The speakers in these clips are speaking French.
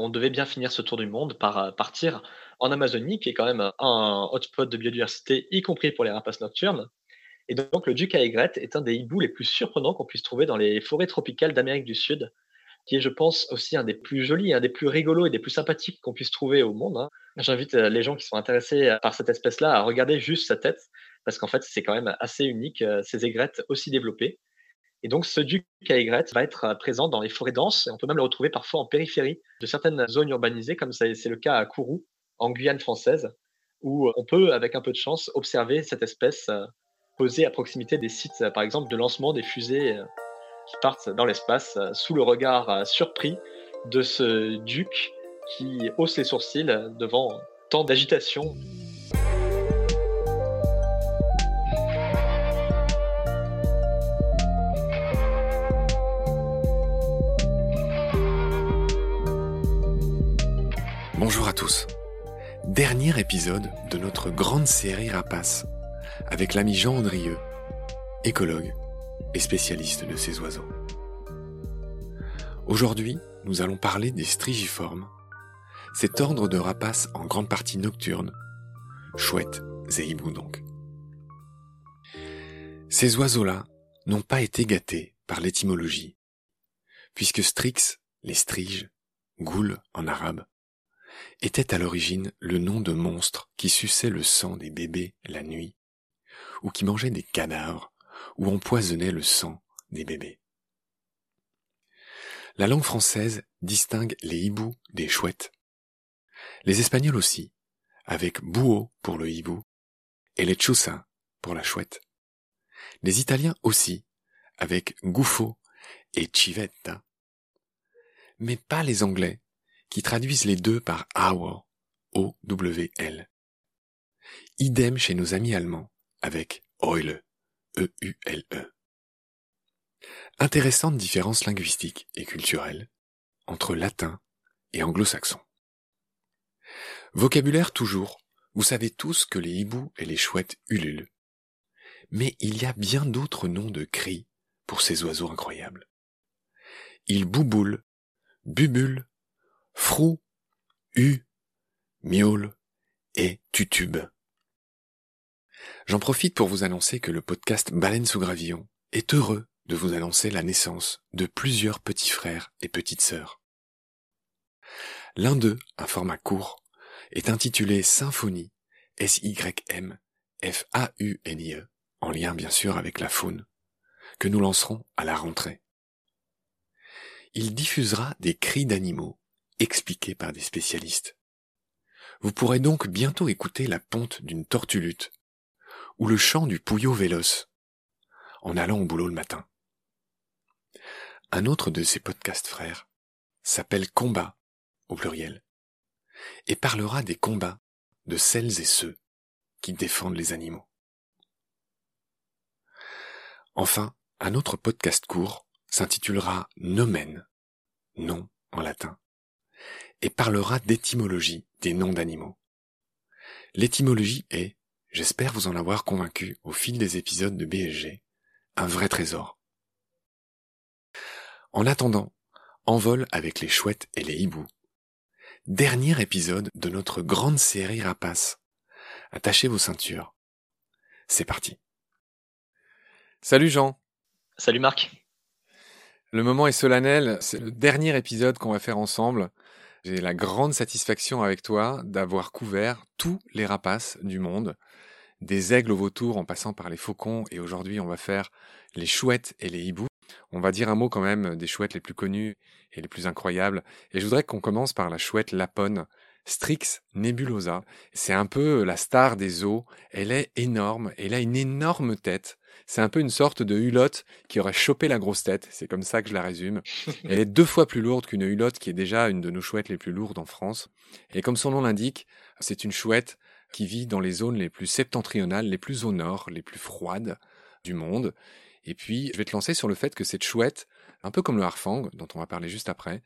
on devait bien finir ce tour du monde par euh, partir en Amazonie, qui est quand même un hotspot de biodiversité, y compris pour les rapaces nocturnes. Et donc, le duc à aigrette est un des hiboux les plus surprenants qu'on puisse trouver dans les forêts tropicales d'Amérique du Sud, qui est, je pense, aussi un des plus jolis, un des plus rigolos et des plus sympathiques qu'on puisse trouver au monde. Hein. J'invite euh, les gens qui sont intéressés par cette espèce-là à regarder juste sa tête, parce qu'en fait, c'est quand même assez unique, euh, ces aigrettes aussi développées. Et donc, ce duc à aigrette va être euh, présent dans les forêts denses, et on peut même le retrouver parfois en périphérie de certaines zones urbanisées, comme c'est le cas à Kourou, en Guyane française, où on peut, avec un peu de chance, observer cette espèce posée à proximité des sites, par exemple, de lancement des fusées qui partent dans l'espace sous le regard surpris de ce duc qui hausse les sourcils devant tant d'agitation. Bonjour à tous. Dernier épisode de notre grande série Rapace avec l'ami Jean Andrieux, écologue et spécialiste de ces oiseaux. Aujourd'hui, nous allons parler des strigiformes, cet ordre de rapaces en grande partie nocturne, chouettes et hiboux donc. Ces oiseaux-là n'ont pas été gâtés par l'étymologie, puisque strix, les striges, goul en arabe, était à l'origine le nom de monstre qui suçait le sang des bébés la nuit, ou qui mangeait des cadavres, ou empoisonnait le sang des bébés. La langue française distingue les hiboux des chouettes. Les Espagnols aussi, avec bouo pour le hibou et les chusa pour la chouette. Les Italiens aussi, avec gouffo et civetta. Mais pas les Anglais, qui traduisent les deux par owl, O-W-L. Idem chez nos amis allemands, avec Eule, E-U-L-E. -E. Intéressante différence linguistique et culturelle entre latin et anglo-saxon. Vocabulaire toujours, vous savez tous que les hiboux et les chouettes ululent. Mais il y a bien d'autres noms de cris pour ces oiseaux incroyables. Ils bouboulent, bubulent, frou, hu, miaulent et tutubent. J'en profite pour vous annoncer que le podcast Baleine sous gravillon est heureux de vous annoncer la naissance de plusieurs petits frères et petites sœurs. L'un d'eux, un format court, est intitulé Symphonie, S-Y-M, F-A-U-N-I-E, en lien bien sûr avec la faune, que nous lancerons à la rentrée. Il diffusera des cris d'animaux, expliqués par des spécialistes. Vous pourrez donc bientôt écouter la ponte d'une tortulute, ou le chant du pouillot véloce, en allant au boulot le matin. Un autre de ces podcasts frères s'appelle Combat, au pluriel, et parlera des combats de celles et ceux qui défendent les animaux. Enfin, un autre podcast court s'intitulera Nomen, nom en latin, et parlera d'étymologie des noms d'animaux. L'étymologie est J'espère vous en avoir convaincu au fil des épisodes de BSG. Un vrai trésor. En attendant, envol avec les chouettes et les hiboux. Dernier épisode de notre grande série Rapace. Attachez vos ceintures. C'est parti. Salut Jean. Salut Marc. Le moment est solennel, c'est le dernier épisode qu'on va faire ensemble. J'ai la grande satisfaction avec toi d'avoir couvert tous les rapaces du monde, des aigles aux vautours en passant par les faucons, et aujourd'hui on va faire les chouettes et les hiboux. On va dire un mot quand même des chouettes les plus connues et les plus incroyables, et je voudrais qu'on commence par la chouette lapone, Strix nebulosa. C'est un peu la star des eaux, elle est énorme, elle a une énorme tête, c'est un peu une sorte de hulotte qui aurait chopé la grosse tête, c'est comme ça que je la résume. Elle est deux fois plus lourde qu'une hulotte qui est déjà une de nos chouettes les plus lourdes en France. Et comme son nom l'indique, c'est une chouette qui vit dans les zones les plus septentrionales, les plus au nord, les plus froides du monde. Et puis, je vais te lancer sur le fait que cette chouette, un peu comme le harfang, dont on va parler juste après,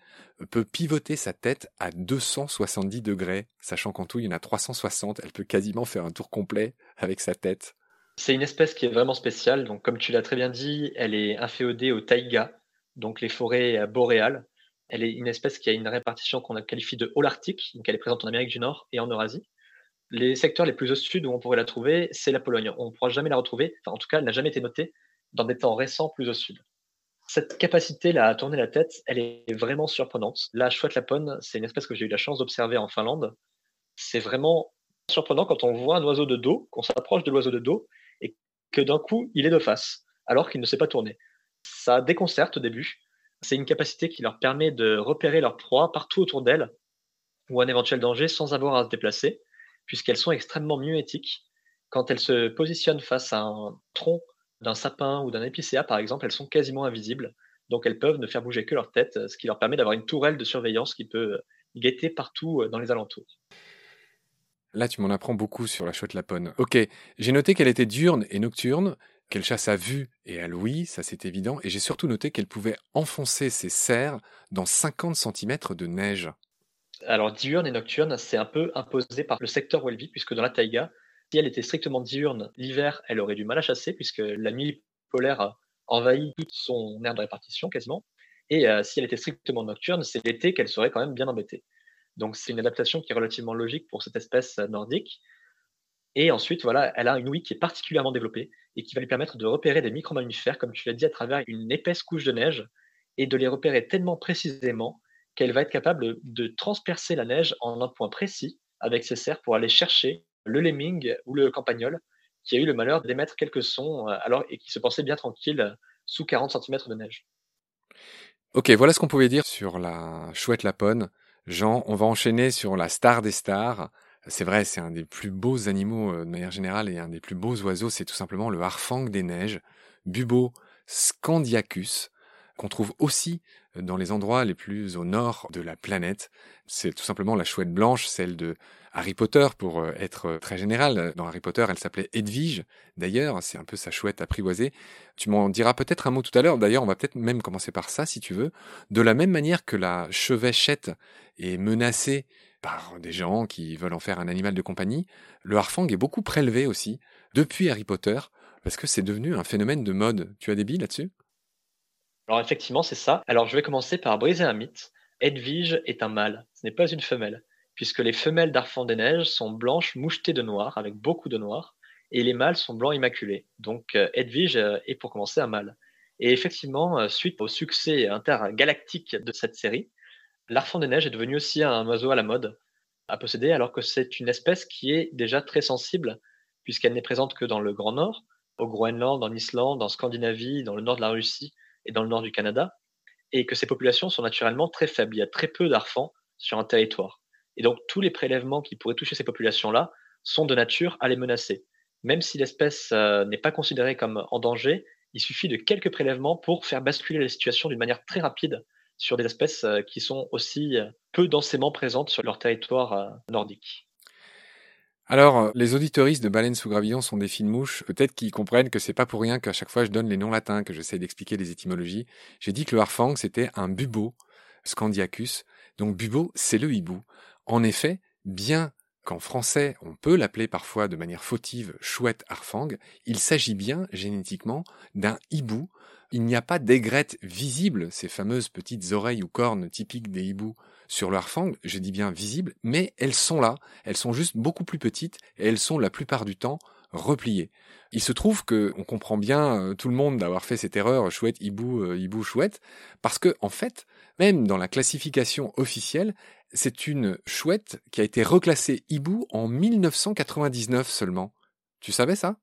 peut pivoter sa tête à 270 degrés, sachant qu'en tout, il y en a 360, elle peut quasiment faire un tour complet avec sa tête. C'est une espèce qui est vraiment spéciale. Donc, comme tu l'as très bien dit, elle est inféodée au taïga, donc les forêts boréales. Elle est une espèce qui a une répartition qu'on qualifie de holarctique, donc elle est présente en Amérique du Nord et en Eurasie. Les secteurs les plus au sud où on pourrait la trouver, c'est la Pologne. On ne pourra jamais la retrouver, en tout cas, elle n'a jamais été notée dans des temps récents plus au sud. Cette capacité à tourner la tête, elle est vraiment surprenante. La chouette lapone, c'est une espèce que j'ai eu la chance d'observer en Finlande. C'est vraiment surprenant quand on voit un oiseau de dos, qu'on s'approche de l'oiseau de dos, et que d'un coup, il est de face, alors qu'il ne sait pas tourner. Ça déconcerte au début. C'est une capacité qui leur permet de repérer leur proie partout autour d'elles, ou un éventuel danger sans avoir à se déplacer, puisqu'elles sont extrêmement muétiques. Quand elles se positionnent face à un tronc d'un sapin ou d'un épicéa, par exemple, elles sont quasiment invisibles. Donc elles peuvent ne faire bouger que leur tête, ce qui leur permet d'avoir une tourelle de surveillance qui peut guetter partout euh, dans les alentours. Là, tu m'en apprends beaucoup sur la chouette lapone. Ok, j'ai noté qu'elle était diurne et nocturne, qu'elle chasse à vue et à l'ouïe, ça c'est évident, et j'ai surtout noté qu'elle pouvait enfoncer ses serres dans 50 cm de neige. Alors diurne et nocturne, c'est un peu imposé par le secteur où elle vit, puisque dans la taïga, si elle était strictement diurne, l'hiver, elle aurait du mal à chasser, puisque la nuit polaire envahit toute son aire de répartition quasiment. Et euh, si elle était strictement nocturne, c'est l'été qu'elle serait quand même bien embêtée. Donc c'est une adaptation qui est relativement logique pour cette espèce nordique. Et ensuite, voilà, elle a une ouïe qui est particulièrement développée et qui va lui permettre de repérer des micro-mammifères, comme tu l'as dit, à travers une épaisse couche de neige et de les repérer tellement précisément qu'elle va être capable de transpercer la neige en un point précis avec ses serres pour aller chercher le lemming ou le campagnol qui a eu le malheur d'émettre quelques sons euh, alors, et qui se pensait bien tranquille euh, sous 40 cm de neige. Ok, voilà ce qu'on pouvait dire sur la chouette lapone. Jean, on va enchaîner sur la star des stars. C'est vrai, c'est un des plus beaux animaux euh, de manière générale et un des plus beaux oiseaux, c'est tout simplement le harfang des neiges, Bubo scandiacus, qu'on trouve aussi dans les endroits les plus au nord de la planète. C'est tout simplement la chouette blanche, celle de Harry Potter, pour euh, être très général. Dans Harry Potter, elle s'appelait Edwige, d'ailleurs, c'est un peu sa chouette apprivoisée. Tu m'en diras peut-être un mot tout à l'heure, d'ailleurs, on va peut-être même commencer par ça, si tu veux. De la même manière que la chevêchette est menacée par des gens qui veulent en faire un animal de compagnie, le harfang est beaucoup prélevé aussi, depuis Harry Potter, parce que c'est devenu un phénomène de mode. Tu as des billes là-dessus? Alors effectivement, c'est ça. Alors je vais commencer par briser un mythe. Edwige est un mâle, ce n'est pas une femelle, puisque les femelles d'Arfand des Neiges sont blanches mouchetées de noir, avec beaucoup de noir, et les mâles sont blancs immaculés. Donc euh, Edwige euh, est pour commencer un mâle. Et effectivement, euh, suite au succès intergalactique de cette série, l'Arfand des Neiges est devenu aussi un oiseau à la mode à posséder, alors que c'est une espèce qui est déjà très sensible, puisqu'elle n'est présente que dans le Grand Nord, au Groenland, en Islande, en Scandinavie, dans le nord de la Russie, et dans le nord du Canada, et que ces populations sont naturellement très faibles. Il y a très peu d'arfans sur un territoire. Et donc tous les prélèvements qui pourraient toucher ces populations-là sont de nature à les menacer. Même si l'espèce euh, n'est pas considérée comme en danger, il suffit de quelques prélèvements pour faire basculer la situation d'une manière très rapide sur des espèces euh, qui sont aussi euh, peu densément présentes sur leur territoire nordique. Alors, euh, les auditoristes de Baleines sous gravillon sont des fines mouches. Peut-être qu'ils comprennent que c'est pas pour rien qu'à chaque fois je donne les noms latins, que j'essaie d'expliquer les étymologies. J'ai dit que le harfang, c'était un bubo, scandiacus. Donc, bubo, c'est le hibou. En effet, bien qu'en français, on peut l'appeler parfois de manière fautive chouette harfang, il s'agit bien, génétiquement, d'un hibou. Il n'y a pas d'aigrette visible, ces fameuses petites oreilles ou cornes typiques des hiboux sur leur fang, je dis bien visibles, mais elles sont là, elles sont juste beaucoup plus petites et elles sont la plupart du temps repliées. Il se trouve que on comprend bien euh, tout le monde d'avoir fait cette erreur chouette hibou euh, hibou chouette parce que en fait, même dans la classification officielle, c'est une chouette qui a été reclassée hibou en 1999 seulement. Tu savais ça?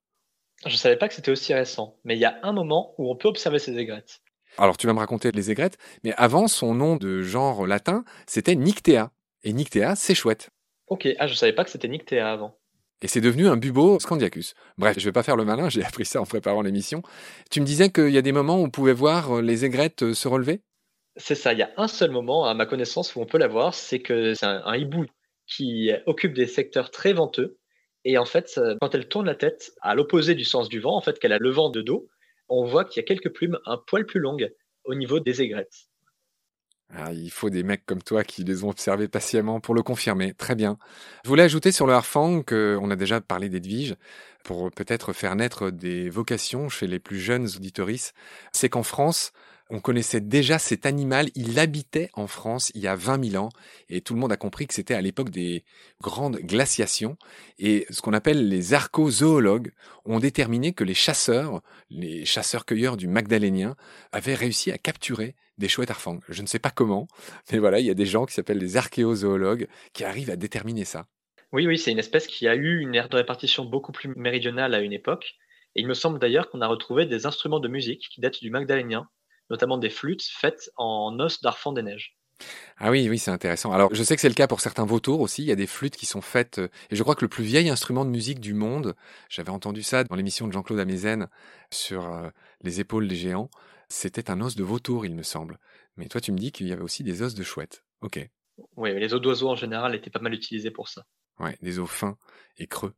Je savais pas que c'était aussi récent, mais il y a un moment où on peut observer ces aigrettes. Alors tu vas me raconter les aigrettes, mais avant son nom de genre latin, c'était Nyctea. Et Nyctea, c'est chouette. Ok, ah je savais pas que c'était Nyctea avant. Et c'est devenu un bubo scandiacus. Bref, je vais pas faire le malin, j'ai appris ça en préparant l'émission. Tu me disais qu'il y a des moments où on pouvait voir euh, les aigrettes euh, se relever? C'est ça, il y a un seul moment, à ma connaissance, où on peut la voir, c'est que c'est un, hibou qui occupe des secteurs très venteux. Et en fait, quand elle tourne la tête à l'opposé du sens du vent, en fait, qu'elle a le vent de dos, on voit qu'il y a quelques plumes un poil plus longues au niveau des aigrettes. Ah, il faut des mecs comme toi qui les ont observés patiemment pour le confirmer. Très bien. Je voulais ajouter sur le harfang qu'on a déjà parlé d'Edwige pour peut-être faire naître des vocations chez les plus jeunes auditorices. C'est qu'en France, on connaissait déjà cet animal, il habitait en France il y a 20 000 ans, et tout le monde a compris que c'était à l'époque des grandes glaciations, et ce qu'on appelle les archozoologues ont déterminé que les chasseurs, les chasseurs-cueilleurs du Magdalénien, avaient réussi à capturer des chouettes arfangs. Je ne sais pas comment, mais voilà, il y a des gens qui s'appellent les archéozoologues qui arrivent à déterminer ça. Oui, oui, c'est une espèce qui a eu une aire de répartition beaucoup plus méridionale à une époque, et il me semble d'ailleurs qu'on a retrouvé des instruments de musique qui datent du Magdalénien, notamment des flûtes faites en os d'arfan des neiges. Ah oui, oui, c'est intéressant. Alors, je sais que c'est le cas pour certains vautours aussi. Il y a des flûtes qui sont faites. Euh, et je crois que le plus vieil instrument de musique du monde, j'avais entendu ça dans l'émission de Jean-Claude Amezen sur euh, les épaules des géants, c'était un os de vautour, il me semble. Mais toi, tu me dis qu'il y avait aussi des os de chouette. Ok. Oui, les os d'oiseaux en général étaient pas mal utilisés pour ça. Ouais, des os fins et creux.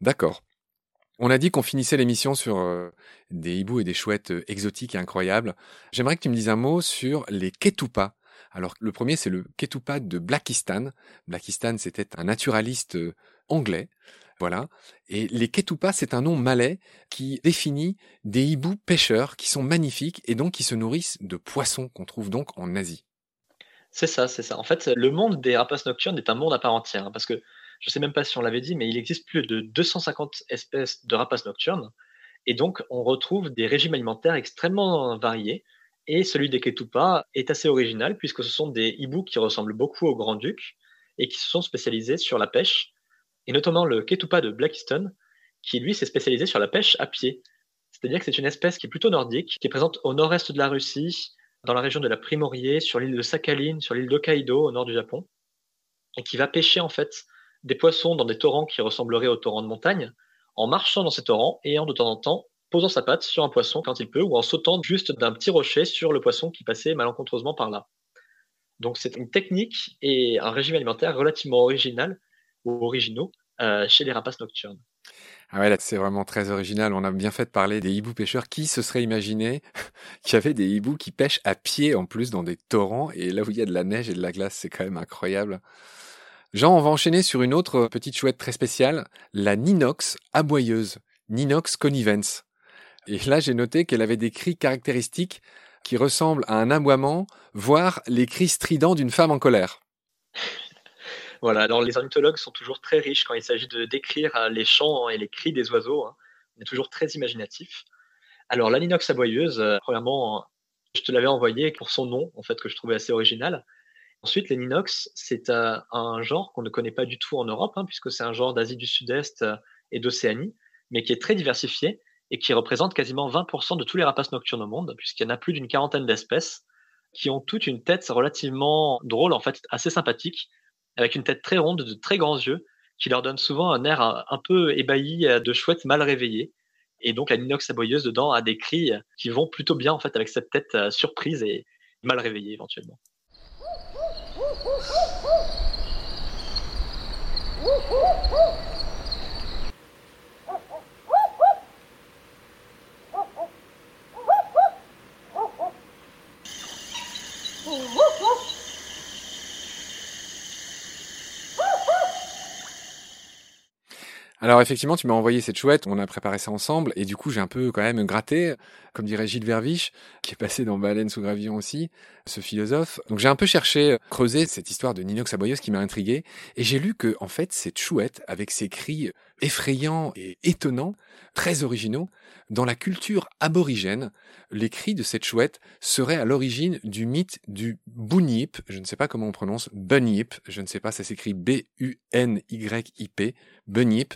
D'accord. On a dit qu'on finissait l'émission sur euh, des hiboux et des chouettes euh, exotiques et incroyables. J'aimerais que tu me dises un mot sur les ketupas. Alors le premier c'est le ketupa de Blackistan. Blackistan c'était un naturaliste euh, anglais. Voilà. Et les ketupas c'est un nom malais qui définit des hiboux pêcheurs qui sont magnifiques et donc qui se nourrissent de poissons qu'on trouve donc en Asie. C'est ça, c'est ça. En fait, le monde des rapaces nocturnes est un monde à part entière, hein, parce que je ne sais même pas si on l'avait dit, mais il existe plus de 250 espèces de rapaces nocturnes. Et donc, on retrouve des régimes alimentaires extrêmement variés. Et celui des Ketupa est assez original, puisque ce sont des hiboux qui ressemblent beaucoup au grand-duc et qui se sont spécialisés sur la pêche, et notamment le Ketupa de Blackiston, qui lui s'est spécialisé sur la pêche à pied. C'est-à-dire que c'est une espèce qui est plutôt nordique, qui est présente au nord-est de la Russie, dans la région de la Primorier, sur l'île de Sakhalin, sur l'île d'Hokkaido, au nord du Japon, et qui va pêcher en fait des poissons dans des torrents qui ressembleraient aux torrents de montagne, en marchant dans ces torrents et en de temps en temps posant sa patte sur un poisson quand il peut, ou en sautant juste d'un petit rocher sur le poisson qui passait malencontreusement par là. Donc c'est une technique et un régime alimentaire relativement original ou originaux euh, chez les rapaces nocturnes. Ah ouais, là, c'est vraiment très original. On a bien fait de parler des hiboux pêcheurs. Qui se serait imaginé qu'il y avait des hiboux qui pêchent à pied en plus dans des torrents et là où il y a de la neige et de la glace, c'est quand même incroyable. Jean, on va enchaîner sur une autre petite chouette très spéciale, la Ninox aboyeuse, Ninox connivens. Et là, j'ai noté qu'elle avait des cris caractéristiques qui ressemblent à un aboiement, voire les cris stridents d'une femme en colère. Voilà, alors les ornithologues sont toujours très riches quand il s'agit de décrire euh, les chants et les cris des oiseaux. Hein. On est toujours très imaginatif. Alors la Ninox aboyeuse, euh, premièrement, je te l'avais envoyé pour son nom, en fait, que je trouvais assez original. Ensuite, les Ninox, c'est euh, un genre qu'on ne connaît pas du tout en Europe, hein, puisque c'est un genre d'Asie du Sud-Est euh, et d'Océanie, mais qui est très diversifié et qui représente quasiment 20% de tous les rapaces nocturnes au monde, puisqu'il y en a plus d'une quarantaine d'espèces qui ont toutes une tête relativement drôle, en fait assez sympathique, avec une tête très ronde, de très grands yeux, qui leur donne souvent un air un, peu ébahi euh, de chouette mal réveillée. Et donc la Ninox aboyeuse dedans a des cris qui vont plutôt bien en fait avec cette tête surprise et mal réveillée éventuellement. Alors effectivement, tu m'as envoyé cette chouette, on a préparé ça ensemble, et du coup j'ai un peu quand même gratté, comme dirait Gilles Verviche, qui est passé dans Baleine sous gravillon aussi, ce philosophe. Donc j'ai un peu cherché, creuser cette histoire de Ninox aboyeuse qui m'a intrigué, et j'ai lu que en fait cette chouette, avec ses cris effrayants et étonnants, très originaux, dans la culture aborigène, les cris de cette chouette seraient à l'origine du mythe du Bunyip, je ne sais pas comment on prononce, Bunyip, je ne sais pas, ça s'écrit B-U-N-Y-I-P, Bunyip,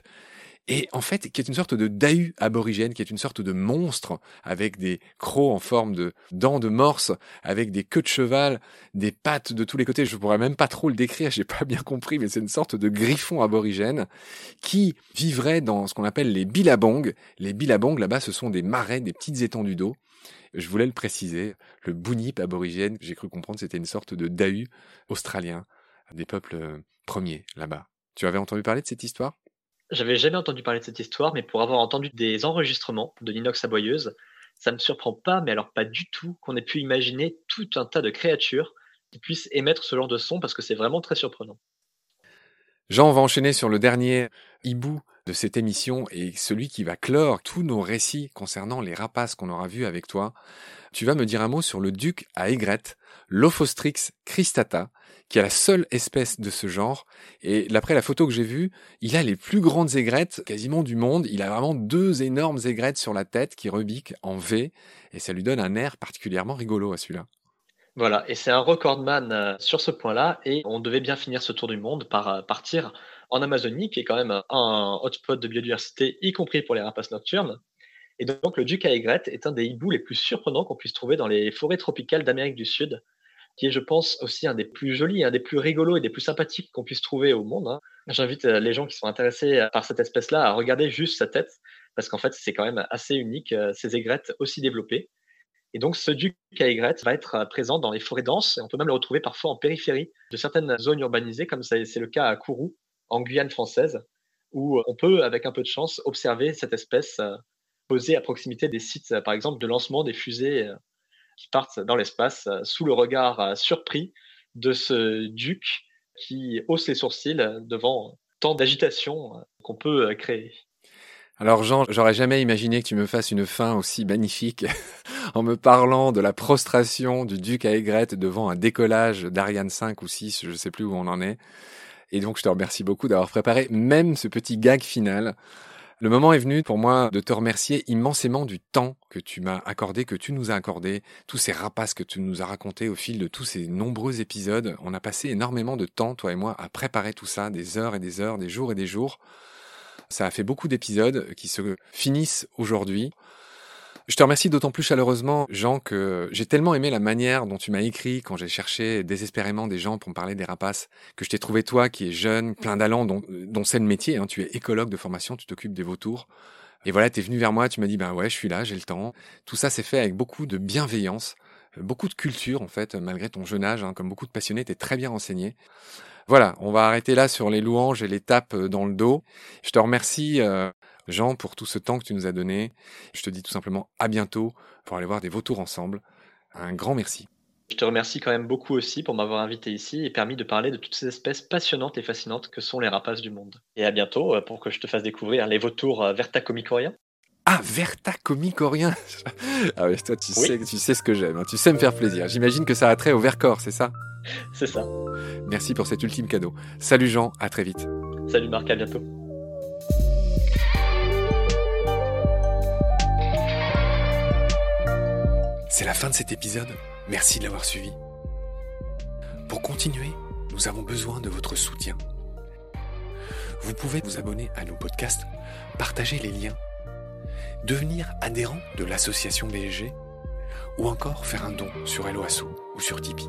et en fait, qui est une sorte de dahu aborigène, qui est une sorte de monstre avec des crocs en forme de dents de morse, avec des queues de cheval, des pattes de tous les côtés. Je pourrais même pas trop le décrire, j'ai pas bien compris, mais c'est une sorte de griffon aborigène qui vivrait dans ce qu'on appelle les billabongs. Les billabongs, là-bas, ce sont des marais, des petites étendues d'eau. Je voulais le préciser. Le bunip aborigène, j'ai cru comprendre, c'était une sorte de dahu australien, des peuples euh, premiers là-bas. Tu avais entendu parler de cette histoire? J'avais jamais entendu parler de cette histoire, mais pour avoir entendu des enregistrements de Ninox aboyeuse, ça me surprend pas, mais alors pas du tout, qu'on ait pu imaginer tout un tas de créatures qui puissent émettre ce genre de son, parce que c'est vraiment très surprenant. Jean, on va enchaîner sur le dernier hibou de cette émission et celui qui va clore tous nos récits concernant les rapaces qu'on aura vus avec toi. Tu vas me dire un mot sur le duc à aigrette, l'Ophostrix cristata, qui est la seule espèce de ce genre. Et d'après la photo que j'ai vue, il a les plus grandes aigrettes quasiment du monde. Il a vraiment deux énormes aigrettes sur la tête qui rebiquent en V, et ça lui donne un air particulièrement rigolo à celui-là. Voilà, et c'est un recordman euh, sur ce point-là, et on devait bien finir ce tour du monde par euh, partir en Amazonie, qui est quand même un hotspot de biodiversité, y compris pour les rapaces nocturnes. Et donc le duc à aigrette est un des hiboux les plus surprenants qu'on puisse trouver dans les forêts tropicales d'Amérique du Sud, qui est, je pense, aussi un des plus jolis, un des plus rigolos et des plus sympathiques qu'on puisse trouver au monde. Hein. J'invite euh, les gens qui sont intéressés par cette espèce-là à regarder juste sa tête, parce qu'en fait, c'est quand même assez unique, ces aigrettes aussi développées. Et donc, ce duc à aigrette va être euh, présent dans les forêts denses et on peut même le retrouver parfois en périphérie de certaines zones urbanisées, comme c'est le cas à Kourou, en Guyane française, où on peut, avec un peu de chance, observer cette espèce euh, posée à proximité des sites, euh, par exemple, de lancement des fusées qui partent dans l'espace sous le regard surpris de ce duc qui hausse les sourcils devant tant d'agitation qu'on peut créer. Alors Jean, j'aurais jamais imaginé que tu me fasses une fin aussi magnifique en me parlant de la prostration du duc à aigrette devant un décollage d'Ariane 5 ou 6, je ne sais plus où on en est. Et donc je te remercie beaucoup d'avoir préparé même ce petit gag final. Le moment est venu pour moi de te remercier immensément du temps que tu m'as accordé, que tu nous as accordé, tous ces rapaces que tu nous as racontés au fil de tous ces nombreux épisodes. On a passé énormément de temps, toi et moi, à préparer tout ça, des heures et des heures, des jours et des jours. Ça a fait beaucoup d'épisodes qui se finissent aujourd'hui. Je te remercie d'autant plus chaleureusement, Jean, que j'ai tellement aimé la manière dont tu m'as écrit quand j'ai cherché désespérément des gens pour me parler des rapaces, que je t'ai trouvé toi qui es jeune, plein d'allant, dont, c'est le métier. Hein. tu es écologue de formation, tu t'occupes des vautours. Et voilà, tu es venu vers moi, tu m'as dit, ben ouais, je suis là, j'ai le temps. Tout ça s'est fait avec beaucoup de bienveillance, beaucoup de culture en fait, malgré ton jeune âge, hein, comme beaucoup de passionnés, tu es très bien renseigné. Voilà, on va arrêter là sur les louanges et les tapes euh, dans le dos. Je te remercie, euh, Jean, pour tout ce temps que tu nous as donné. Je te dis tout simplement à bientôt pour aller voir des vautours ensemble. Un grand merci. Je te remercie quand même beaucoup aussi pour m'avoir invité ici et permis de parler de toutes ces espèces passionnantes et fascinantes que sont les rapaces du monde. Et à bientôt euh, pour que je te fasse découvrir les vautours vertacomicoriens. Ah, vertacomicoriens Ah oui, toi tu, sais, tu sais ce que j'aime, hein. tu sais me faire plaisir. J'imagine que ça a trait au vercors, c'est ça? C'est ça. Merci pour cet ultime cadeau. Salut Jean, à très vite. Salut Marc, à bientôt. C'est la fin de cet épisode. Merci de l'avoir suivi. Pour continuer, nous avons besoin de votre soutien. Vous pouvez vous abonner à nos podcasts, partager les liens, devenir adhérent de l'association BSG ou encore faire un don sur Helloasso ou sur Tipeee.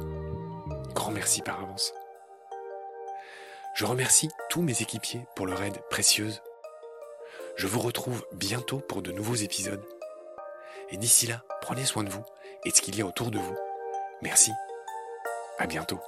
Grand merci par avance. Je remercie tous mes équipiers pour leur aide précieuse. Je vous retrouve bientôt pour de nouveaux épisodes. Et d'ici là, prenez soin de vous et de ce qu'il y a autour de vous. Merci. À bientôt.